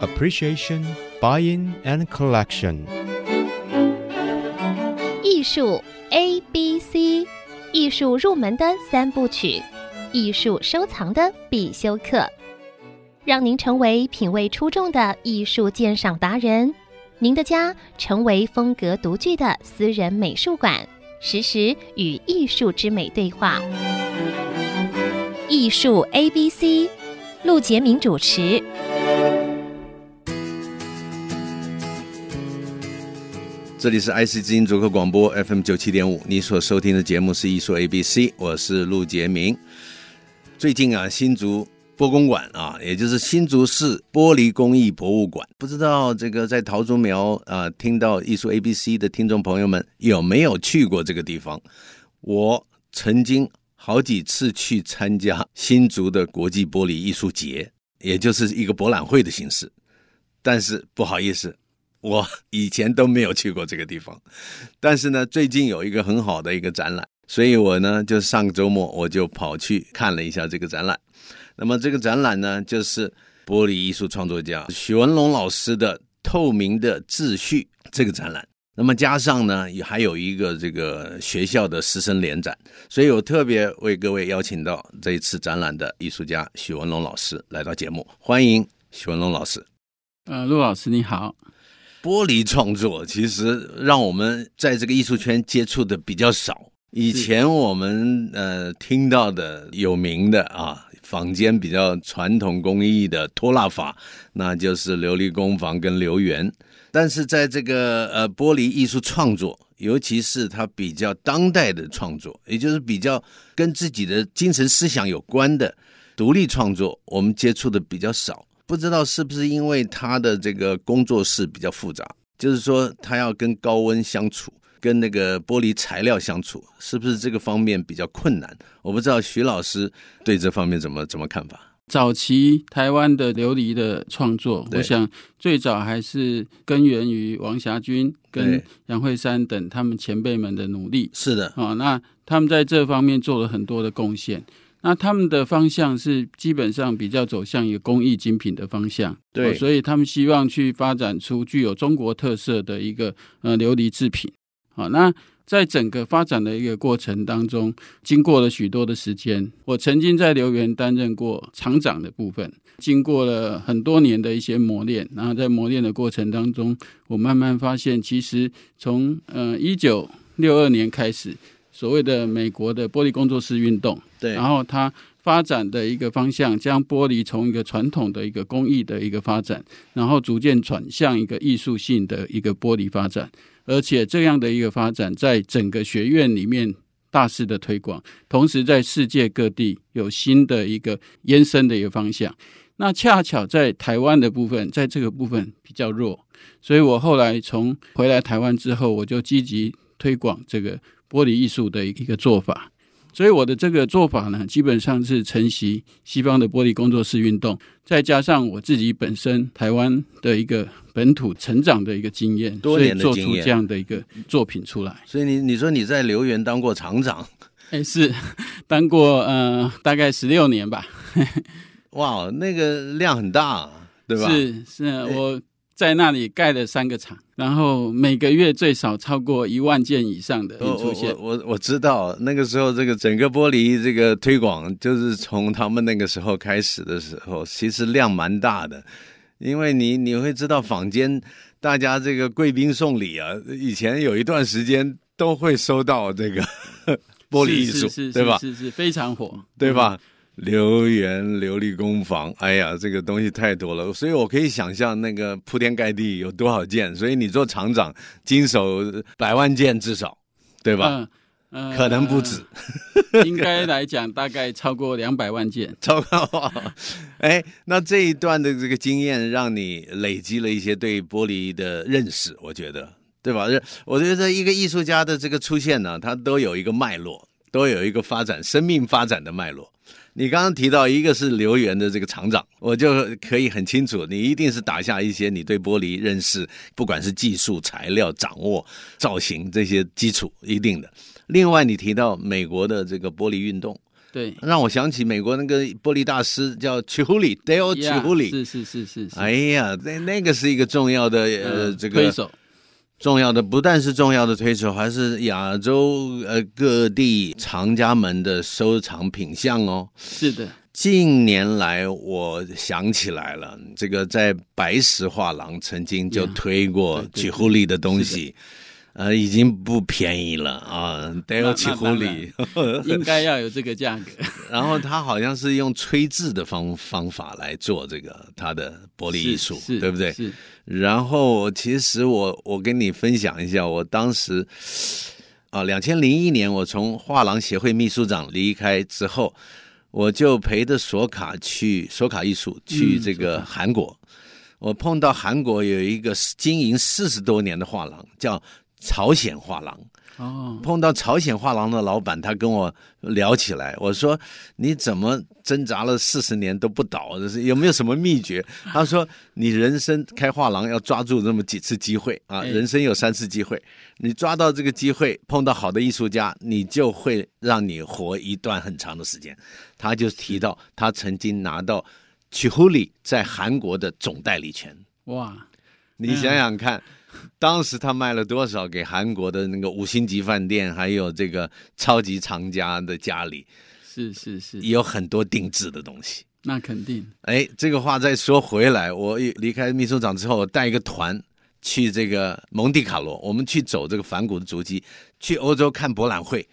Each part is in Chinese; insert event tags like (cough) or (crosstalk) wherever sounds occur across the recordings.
Appreciation, Buying and Collection。艺术 A B C，艺术入门的三部曲，艺术收藏的必修课，让您成为品味出众的艺术鉴赏达人。您的家成为风格独具的私人美术馆，实时与艺术之美对话。艺术 A B C，陆杰明主持。这里是 IC 之音逐客广播 FM 九七点五，你所收听的节目是艺术 A B C，我是陆杰明。最近啊，新竹。玻公馆啊，也就是新竹市玻璃工艺博物馆，不知道这个在桃竹苗啊、听到艺术 ABC 的听众朋友们有没有去过这个地方？我曾经好几次去参加新竹的国际玻璃艺术节，也就是一个博览会的形式，但是不好意思，我以前都没有去过这个地方。但是呢，最近有一个很好的一个展览，所以我呢就上个周末我就跑去看了一下这个展览。那么这个展览呢，就是玻璃艺术创作家许文龙老师的《透明的秩序》这个展览。那么加上呢，也还有一个这个学校的师生联展，所以我特别为各位邀请到这一次展览的艺术家许文龙老师来到节目，欢迎许文龙老师。呃，陆老师你好。玻璃创作其实让我们在这个艺术圈接触的比较少，以前我们呃听到的有名的啊。坊间比较传统工艺的脱蜡法，那就是琉璃工坊跟留园。但是在这个呃玻璃艺术创作，尤其是它比较当代的创作，也就是比较跟自己的精神思想有关的独立创作，我们接触的比较少。不知道是不是因为他的这个工作室比较复杂，就是说他要跟高温相处。跟那个玻璃材料相处，是不是这个方面比较困难？我不知道徐老师对这方面怎么怎么看法？早期台湾的琉璃的创作，我想最早还是根源于王霞军跟杨惠珊等他们前辈们的努力。是的，啊，那他们在这方面做了很多的贡献。那他们的方向是基本上比较走向一个工艺精品的方向。对，所以他们希望去发展出具有中国特色的一个呃琉璃制品。好，那在整个发展的一个过程当中，经过了许多的时间。我曾经在留园担任过厂长的部分，经过了很多年的一些磨练。然后在磨练的过程当中，我慢慢发现，其实从呃一九六二年开始，所谓的美国的玻璃工作室运动，对，然后它发展的一个方向，将玻璃从一个传统的一个工艺的一个发展，然后逐渐转向一个艺术性的一个玻璃发展。而且这样的一个发展，在整个学院里面大肆的推广，同时在世界各地有新的一个延伸的一个方向。那恰巧在台湾的部分，在这个部分比较弱，所以我后来从回来台湾之后，我就积极推广这个玻璃艺术的一个做法。所以我的这个做法呢，基本上是承袭西方的玻璃工作室运动，再加上我自己本身台湾的一个本土成长的一个经验，多年的经验，所以做出这样的一个作品出来。所以你你说你在留园当过厂长，哎，是当过呃大概十六年吧。(laughs) 哇，那个量很大，对吧？是是，我。在那里盖了三个厂，然后每个月最少超过一万件以上的出现。我我我，知道那个时候，这个整个玻璃这个推广，就是从他们那个时候开始的时候，其实量蛮大的。因为你你会知道，坊间大家这个贵宾送礼啊，以前有一段时间都会收到这个 (laughs) 玻璃艺术，是是是对吧？是是，是非常火，对吧？嗯琉圆琉璃工坊，哎呀，这个东西太多了，所以我可以想象那个铺天盖地有多少件。所以你做厂长，经手百万件至少，对吧？嗯，呃、可能不止。(laughs) 应该来讲，大概超过两百万件。(laughs) 超过，哎，那这一段的这个经验，让你累积了一些对玻璃的认识，我觉得，对吧？我觉得一个艺术家的这个出现呢，他都有一个脉络，都有一个发展生命发展的脉络。你刚刚提到一个是留园的这个厂长，我就可以很清楚，你一定是打下一些你对玻璃认识，不管是技术、材料掌握、造型这些基础一定的。另外，你提到美国的这个玻璃运动，对，让我想起美国那个玻璃大师叫曲胡里，Dale 曲胡里，是是是是，哎呀，那那个是一个重要的呃这个推手，重要的不但是重要的推手，还是亚洲呃各地藏家们的收藏品相哦。是的。近年来，我想起来了，这个在白石画廊曾经就推过曲狐狸的东西，呃，已经不便宜了啊，得有几公里，应该要有这个价格。(laughs) 然后他好像是用吹制的方方法来做这个他的玻璃艺术，对不对？是。然后其实我我跟你分享一下，我当时啊，两千零一年我从画廊协会秘书长离开之后。我就陪着索卡去索卡艺术去这个韩国，嗯、我碰到韩国有一个经营四十多年的画廊，叫朝鲜画廊。哦，碰到朝鲜画廊的老板，他跟我聊起来，我说你怎么挣扎了四十年都不倒？这是有没有什么秘诀？他说你人生开画廊要抓住那么几次机会啊，人生有三次机会。你抓到这个机会，碰到好的艺术家，你就会让你活一段很长的时间。他就提到他曾经拿到曲胡里在韩国的总代理权。哇，你想想看，嗯、(laughs) 当时他卖了多少给韩国的那个五星级饭店，还有这个超级藏家的家里，是是是，有很多定制的东西。那肯定。哎，这个话再说回来，我离开秘书长之后，我带一个团。去这个蒙地卡罗，我们去走这个反古的足迹，去欧洲看博览会，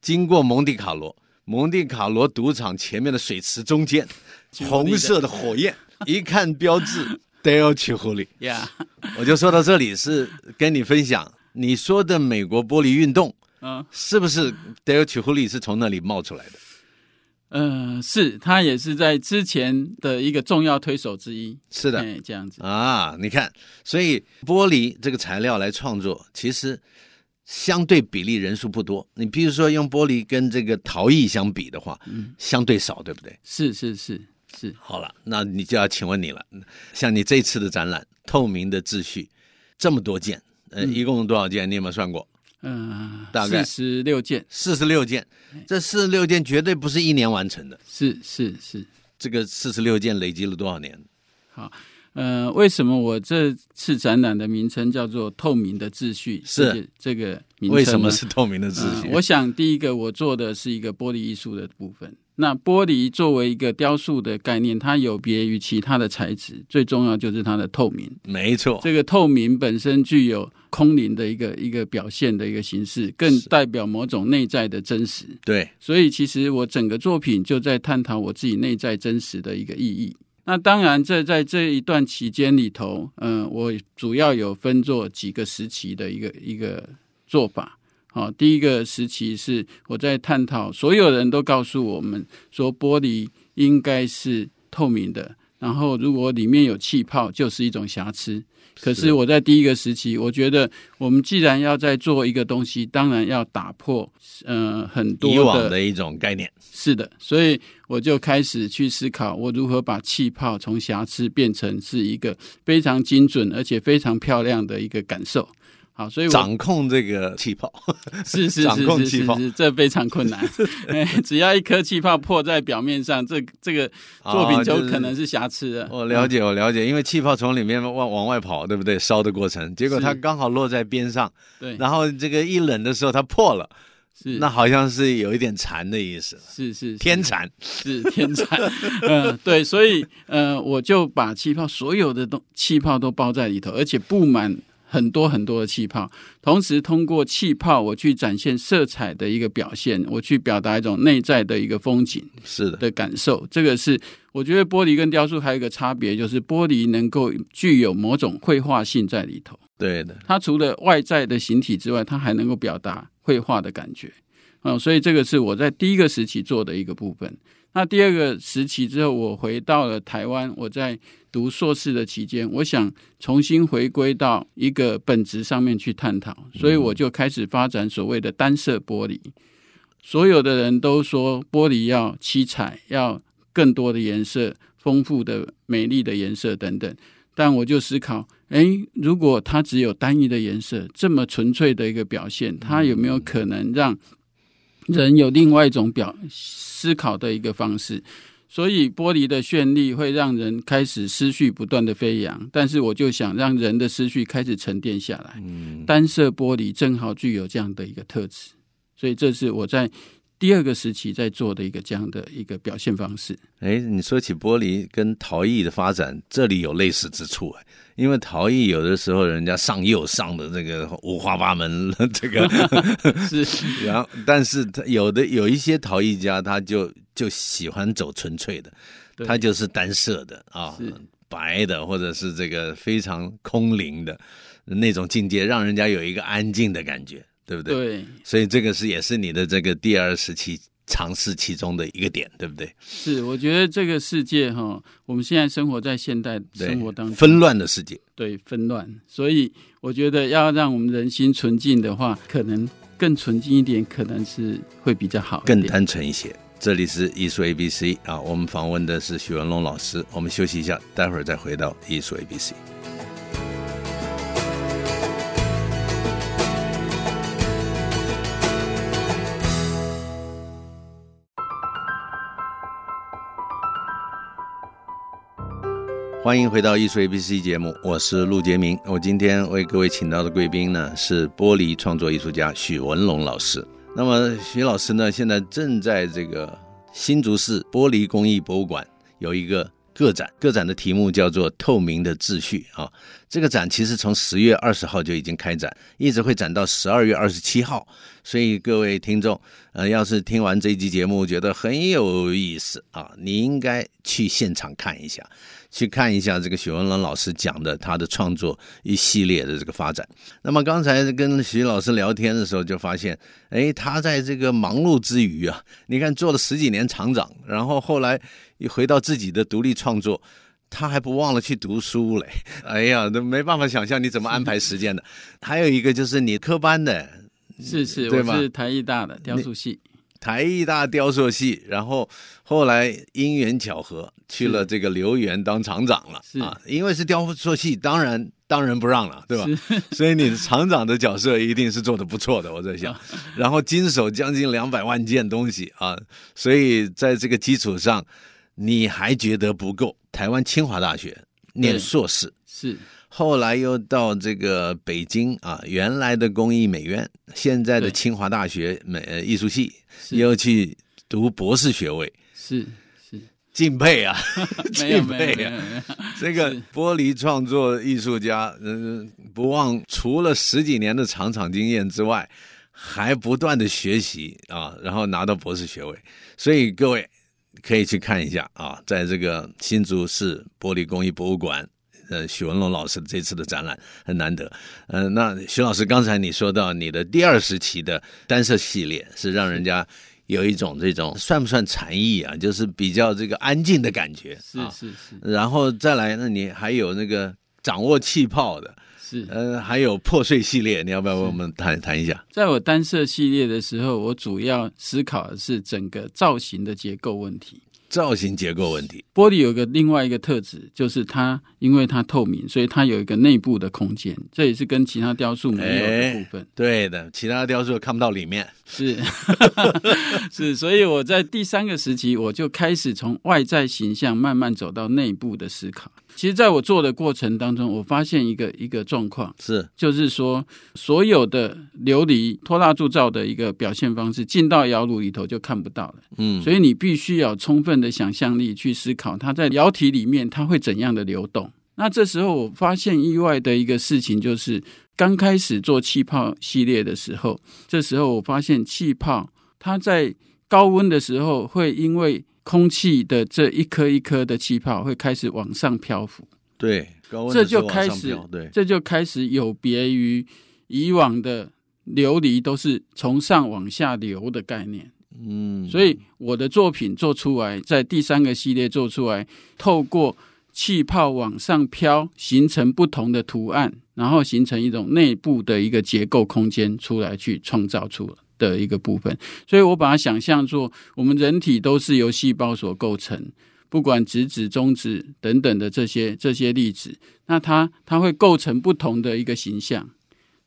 经过蒙地卡罗，蒙地卡罗赌场前面的水池中间，(laughs) 红色的火焰，一看标志，Dale Chihuly，呀，(laughs) 我就说到这里是跟你分享，你说的美国玻璃运动，嗯，是不是 Dale Chihuly 是从那里冒出来的？嗯、呃，是他也是在之前的一个重要推手之一。是的，这样子啊，你看，所以玻璃这个材料来创作，其实相对比例人数不多。你比如说用玻璃跟这个陶艺相比的话，嗯，相对少，对不对？是是是是。好了，那你就要请问你了，像你这次的展览《透明的秩序》，这么多件，呃，一共多少件？你有没有算过？嗯，大概四十六件，四十六件，这四十六件绝对不是一年完成的。是是是，这个四十六件累积了多少年？好，呃，为什么我这次展览的名称叫做“透明的秩序”？是这个名称？为什么是透明的秩序？呃，我想第一个我做的是一个玻璃艺术的部分。那玻璃作为一个雕塑的概念，它有别于其他的材质，最重要就是它的透明。没错，这个透明本身具有空灵的一个一个表现的一个形式，更代表某种内在的真实。对，所以其实我整个作品就在探讨我自己内在真实的一个意义。那当然，这在这一段期间里头，嗯，我主要有分作几个时期的一个一个做法。好，第一个时期是我在探讨，所有人都告诉我们说玻璃应该是透明的，然后如果里面有气泡，就是一种瑕疵。可是我在第一个时期，我觉得我们既然要在做一个东西，当然要打破呃很多的以往的一种概念。是的，所以我就开始去思考，我如何把气泡从瑕疵变成是一个非常精准而且非常漂亮的一个感受。好，所以掌控这个气泡。(laughs) 是是是是是这非常困难。(laughs) 只要一颗气泡破在表面上，这这个作品就可能是瑕疵的。我了解，我了解，因为气泡从里面往往外跑，对不对？烧的过程，结果它刚好落在边上，对，然后这个一冷的时候它破了，是。那好像是有一点残的意思，是是，是。天残，是天残。(laughs) 嗯，对，所以呃，我就把气泡所有的东气泡都包在里头，而且布满。很多很多的气泡，同时通过气泡，我去展现色彩的一个表现，我去表达一种内在的一个风景，是的的感受。这个是我觉得玻璃跟雕塑还有一个差别，就是玻璃能够具有某种绘画性在里头。对的，它除了外在的形体之外，它还能够表达绘画的感觉。嗯，所以这个是我在第一个时期做的一个部分。那第二个时期之后，我回到了台湾，我在读硕士的期间，我想重新回归到一个本质上面去探讨，所以我就开始发展所谓的单色玻璃。所有的人都说玻璃要七彩，要更多的颜色，丰富的、美丽的颜色等等，但我就思考，诶，如果它只有单一的颜色，这么纯粹的一个表现，它有没有可能让人有另外一种表思考的一个方式。所以玻璃的绚丽会让人开始思绪不断的飞扬，但是我就想让人的思绪开始沉淀下来。嗯，单色玻璃正好具有这样的一个特质，所以这是我在第二个时期在做的一个这样的一个表现方式。哎，你说起玻璃跟陶艺的发展，这里有类似之处哎，因为陶艺有的时候人家上釉上的这个五花八门，(laughs) 这个 (laughs) 是，然后但是他有的有一些陶艺家他就。就喜欢走纯粹的，他就是单色的啊，白的或者是这个非常空灵的那种境界，让人家有一个安静的感觉，对不对？对，所以这个是也是你的这个第二时期尝试其中的一个点，对不对？是，我觉得这个世界哈，我们现在生活在现代生活当中，纷乱的世界，对，纷乱，所以我觉得要让我们人心纯净的话，可能更纯净一点，可能是会比较好，更单纯一些。这里是艺术 A B C 啊，我们访问的是许文龙老师。我们休息一下，待会儿再回到艺术 A B C。欢迎回到艺术 A B C 节目，我是陆杰明。我今天为各位请到的贵宾呢，是玻璃创作艺术家许文龙老师。那么许老师呢，现在正在这个新竹市玻璃工艺博物馆有一个个展，个展的题目叫做《透明的秩序》啊。这个展其实从十月二十号就已经开展，一直会展到十二月二十七号。所以各位听众，呃，要是听完这一集节目觉得很有意思啊，你应该去现场看一下。去看一下这个许文龙老师讲的他的创作一系列的这个发展。那么刚才跟许老师聊天的时候，就发现，哎，他在这个忙碌之余啊，你看做了十几年厂长，然后后来一回到自己的独立创作，他还不忘了去读书嘞。哎呀，都没办法想象你怎么安排时间的。还有一个就是你科班的，是是，对吗？我是台艺大的雕塑系。台艺大雕塑系，然后后来因缘巧合去了这个留园当厂长了啊，因为是雕塑系，当然当仁不让了，对吧？(laughs) 所以你的厂长的角色一定是做的不错的，我在想。(laughs) 然后经手将近两百万件东西啊，所以在这个基础上，你还觉得不够？台湾清华大学念硕士。是。后来又到这个北京啊，原来的工艺美院，现在的清华大学美艺术系，又去读博士学位，是是。敬佩啊，(laughs) 敬佩啊！(laughs) 这个玻璃创作艺术家，嗯，不忘除了十几年的厂场经验之外，还不断的学习啊，然后拿到博士学位，所以各位可以去看一下啊，在这个新竹市玻璃工艺博物馆。呃，许文龙老师这次的展览很难得。呃，那许老师刚才你说到你的第二时期的单色系列，是让人家有一种这种算不算禅意啊？就是比较这个安静的感觉。是是是。然后再来，那你还有那个掌握气泡的，是呃，还有破碎系列，你要不要为我们谈谈一下？在我单色系列的时候，我主要思考的是整个造型的结构问题。造型结构问题，玻璃有个另外一个特质，就是它因为它透明，所以它有一个内部的空间，这也是跟其他雕塑没有的部分。欸、对的，其他雕塑看不到里面。是 (laughs) 是，所以我在第三个时期，我就开始从外在形象慢慢走到内部的思考。其实，在我做的过程当中，我发现一个一个状况是，就是说，所有的琉璃拖蜡铸造的一个表现方式，进到窑炉里头就看不到了。嗯，所以你必须要充分的想象力去思考，它在窑体里面它会怎样的流动。那这时候我发现意外的一个事情，就是刚开始做气泡系列的时候，这时候我发现气泡它在高温的时候会因为空气的这一颗一颗的气泡会开始往上漂浮，对，高温这就开始，对，这就开始有别于以往的琉璃都是从上往下流的概念，嗯，所以我的作品做出来，在第三个系列做出来，透过气泡往上飘，形成不同的图案，然后形成一种内部的一个结构空间出来，去创造出来。的一个部分，所以我把它想象作，我们人体都是由细胞所构成，不管质子、中子等等的这些这些粒子，那它它会构成不同的一个形象。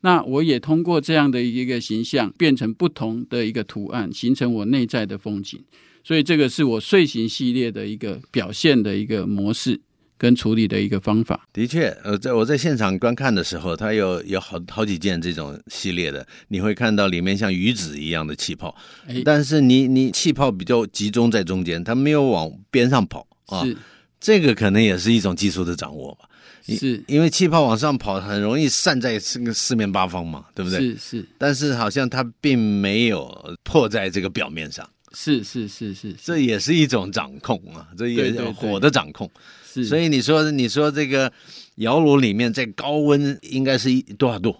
那我也通过这样的一个形象，变成不同的一个图案，形成我内在的风景。所以这个是我碎形系列的一个表现的一个模式跟处理的一个方法。的确，呃，在我在现场观看的时候，它有有好好几件这种系列的，你会看到里面像鱼子一样的气泡，哎，但是你你气泡比较集中在中间，它没有往边上跑啊。是，这个可能也是一种技术的掌握吧。是，因为气泡往上跑，很容易散在这个四面八方嘛，对不对？是是。但是好像它并没有破在这个表面上。是是是是，这也是一种掌控啊，这也是火的掌控。是，所以你说你说这个窑炉里面在高温应该是一多少度？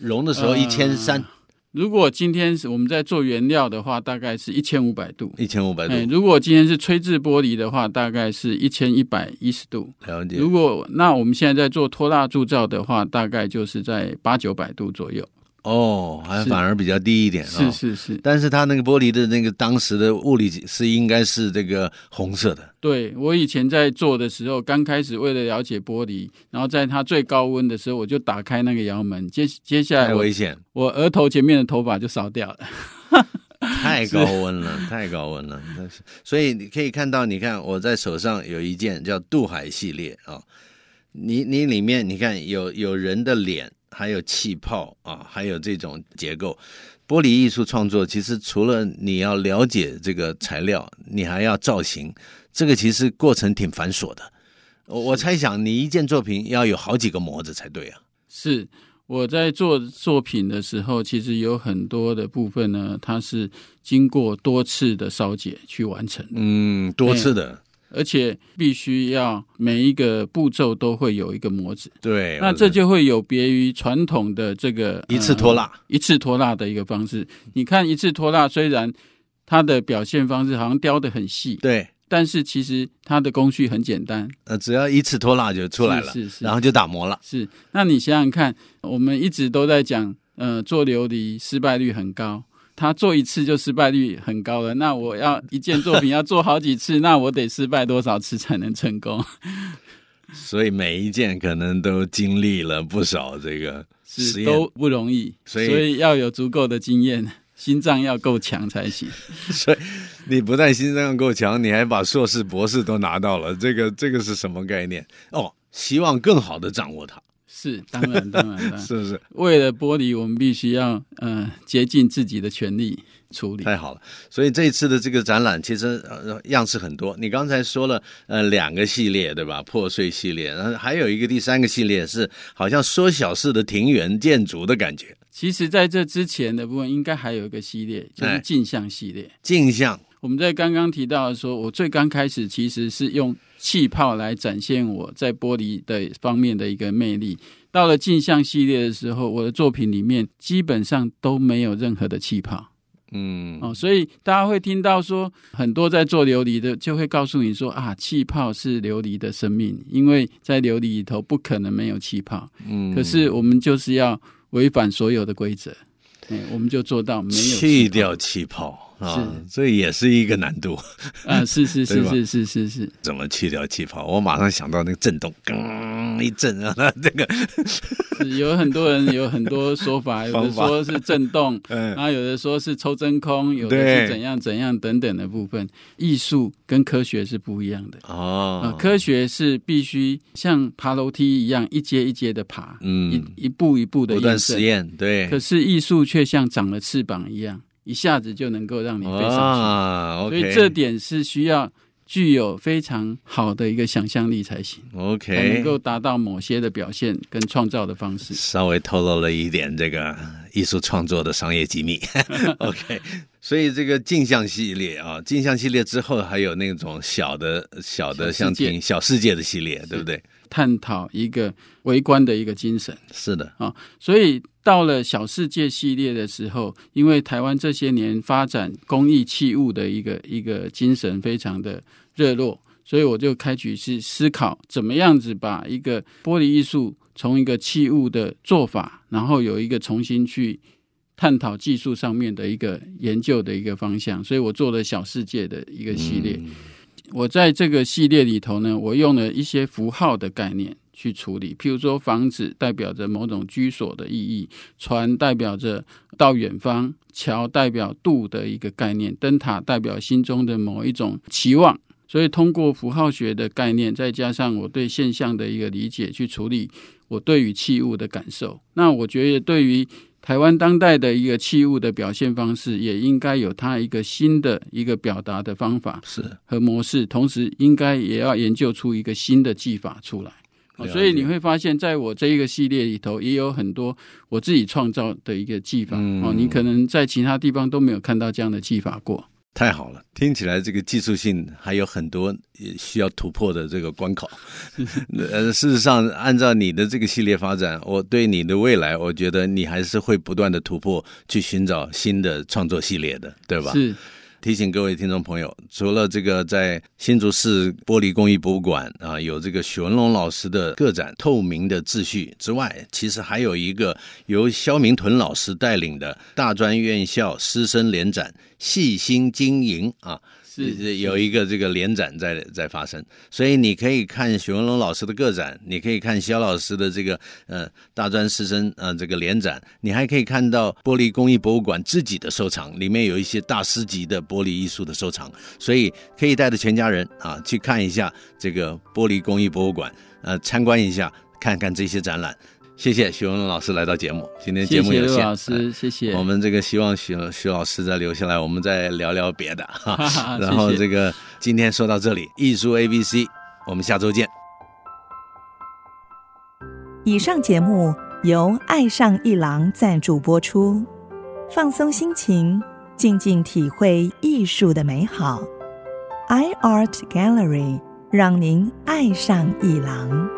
熔的时候一千三。如果今天是我们在做原料的话，大概是一千五百度。一千五百度。如果今天是吹制玻璃的话，大概是一千一百一十度。了解。如果那我们现在在做拖蜡铸造的话，大概就是在八九百度左右。哦，还反而比较低一点，是、哦、是是，是。但是它那个玻璃的那个当时的物理是应该是这个红色的。对，我以前在做的时候，刚开始为了了解玻璃，然后在它最高温的时候，我就打开那个窑门，接接下来太危险，我额头前面的头发就烧掉了。太高温了，(laughs) 太高温了。但是，所以你可以看到，你看我在手上有一件叫渡海系列啊、哦，你你里面你看有有人的脸。还有气泡啊，还有这种结构，玻璃艺术创作其实除了你要了解这个材料，你还要造型，这个其实过程挺繁琐的。我我猜想你一件作品要有好几个模子才对啊。是我在做作品的时候，其实有很多的部分呢，它是经过多次的烧结去完成。嗯，多次的。而且必须要每一个步骤都会有一个模子，对，那这就会有别于传统的这个一次脱蜡、呃、一次脱蜡的一个方式。你看一次脱蜡，虽然它的表现方式好像雕的很细，对，但是其实它的工序很简单，呃，只要一次脱蜡就出来了，是是，是，然后就打磨了。是，那你想想看，我们一直都在讲，呃，做琉璃失败率很高。他做一次就失败率很高了，那我要一件作品要做好几次，那我得失败多少次才能成功？(laughs) 所以每一件可能都经历了不少这个实验都不容易，所以，所以要有足够的经验，心脏要够强才行。(laughs) 所以你不但心脏够强，你还把硕士、博士都拿到了，这个这个是什么概念？哦，希望更好的掌握它。是，当然，当然，当然，(laughs) 是不是？为了玻璃，我们必须要，呃，竭尽自己的全力处理。太好了，所以这一次的这个展览其实呃样式很多。你刚才说了，呃，两个系列对吧？破碎系列，然后还有一个第三个系列是好像缩小式的庭园建筑的感觉。其实，在这之前的部分，应该还有一个系列，就是镜像系列。镜像，我们在刚刚提到的说，我最刚开始其实是用。气泡来展现我在玻璃的方面的一个魅力。到了镜像系列的时候，我的作品里面基本上都没有任何的气泡。嗯，哦，所以大家会听到说，很多在做琉璃的就会告诉你说啊，气泡是琉璃的生命，因为在琉璃里头不可能没有气泡。嗯，可是我们就是要违反所有的规则，嗯，我们就做到没有去掉气泡。啊、哦，这也是一个难度啊！是是 (laughs) 是是是是是，怎么去掉气泡？我马上想到那个震动，咣一震啊，那这个是有很多人有很多说法，(laughs) 有的说是震动，(laughs) 然后有的说是抽真空，有的是怎样怎样等等的部分。艺术跟科学是不一样的哦、呃，科学是必须像爬楼梯一样一阶一阶的爬，嗯，一一步一步的不断实验，对。可是艺术却像长了翅膀一样。一下子就能够让你飞上去，啊 okay、所以这点是需要具有非常好的一个想象力才行，OK，才能够达到某些的表现跟创造的方式。稍微透露了一点这个艺术创作的商业机密，(laughs) OK。所以这个镜像系列啊，镜像系列之后还有那种小的小的像听小世界的系列，对不对？探讨一个微观的一个精神，是的。啊，所以到了小世界系列的时候，因为台湾这些年发展工艺器物的一个一个精神非常的热络，所以我就开始去思考怎么样子把一个玻璃艺术从一个器物的做法，然后有一个重新去探讨技术上面的一个研究的一个方向，所以我做了小世界的一个系列。嗯我在这个系列里头呢，我用了一些符号的概念去处理。譬如说，房子代表着某种居所的意义，船代表着到远方，桥代表渡的一个概念，灯塔代表心中的某一种期望。所以，通过符号学的概念，再加上我对现象的一个理解，去处理我对于器物的感受。那我觉得，对于台湾当代的一个器物的表现方式，也应该有它一个新的一个表达的方法是和模式，同时应该也要研究出一个新的技法出来。所以你会发现，在我这一个系列里头，也有很多我自己创造的一个技法。哦，你可能在其他地方都没有看到这样的技法过。太好了，听起来这个技术性还有很多需要突破的这个关口。(laughs) 呃，事实上，按照你的这个系列发展，我对你的未来，我觉得你还是会不断的突破，去寻找新的创作系列的，对吧？是。提醒各位听众朋友，除了这个在新竹市玻璃工艺博物馆啊有这个许文龙老师的个展《透明的秩序》之外，其实还有一个由萧明屯老师带领的大专院校师生联展《细心经营》啊。是有一个这个联展在在发生，所以你可以看许文龙老师的个展，你可以看肖老师的这个呃大专师生呃这个联展，你还可以看到玻璃工艺博物馆自己的收藏，里面有一些大师级的玻璃艺术的收藏，所以可以带着全家人啊去看一下这个玻璃工艺博物馆，呃参观一下，看看这些展览。谢谢许文龙老师来到节目，今天节目有限，谢谢老师，呃、谢谢。我们这个希望许许老师再留下来，我们再聊聊别的 (laughs) 哈。然后这个今天说到这里，艺术 A B C，我们下周见。以上节目由爱上一郎赞助播出，放松心情，静静体会艺术的美好。iArt Gallery 让您爱上艺廊。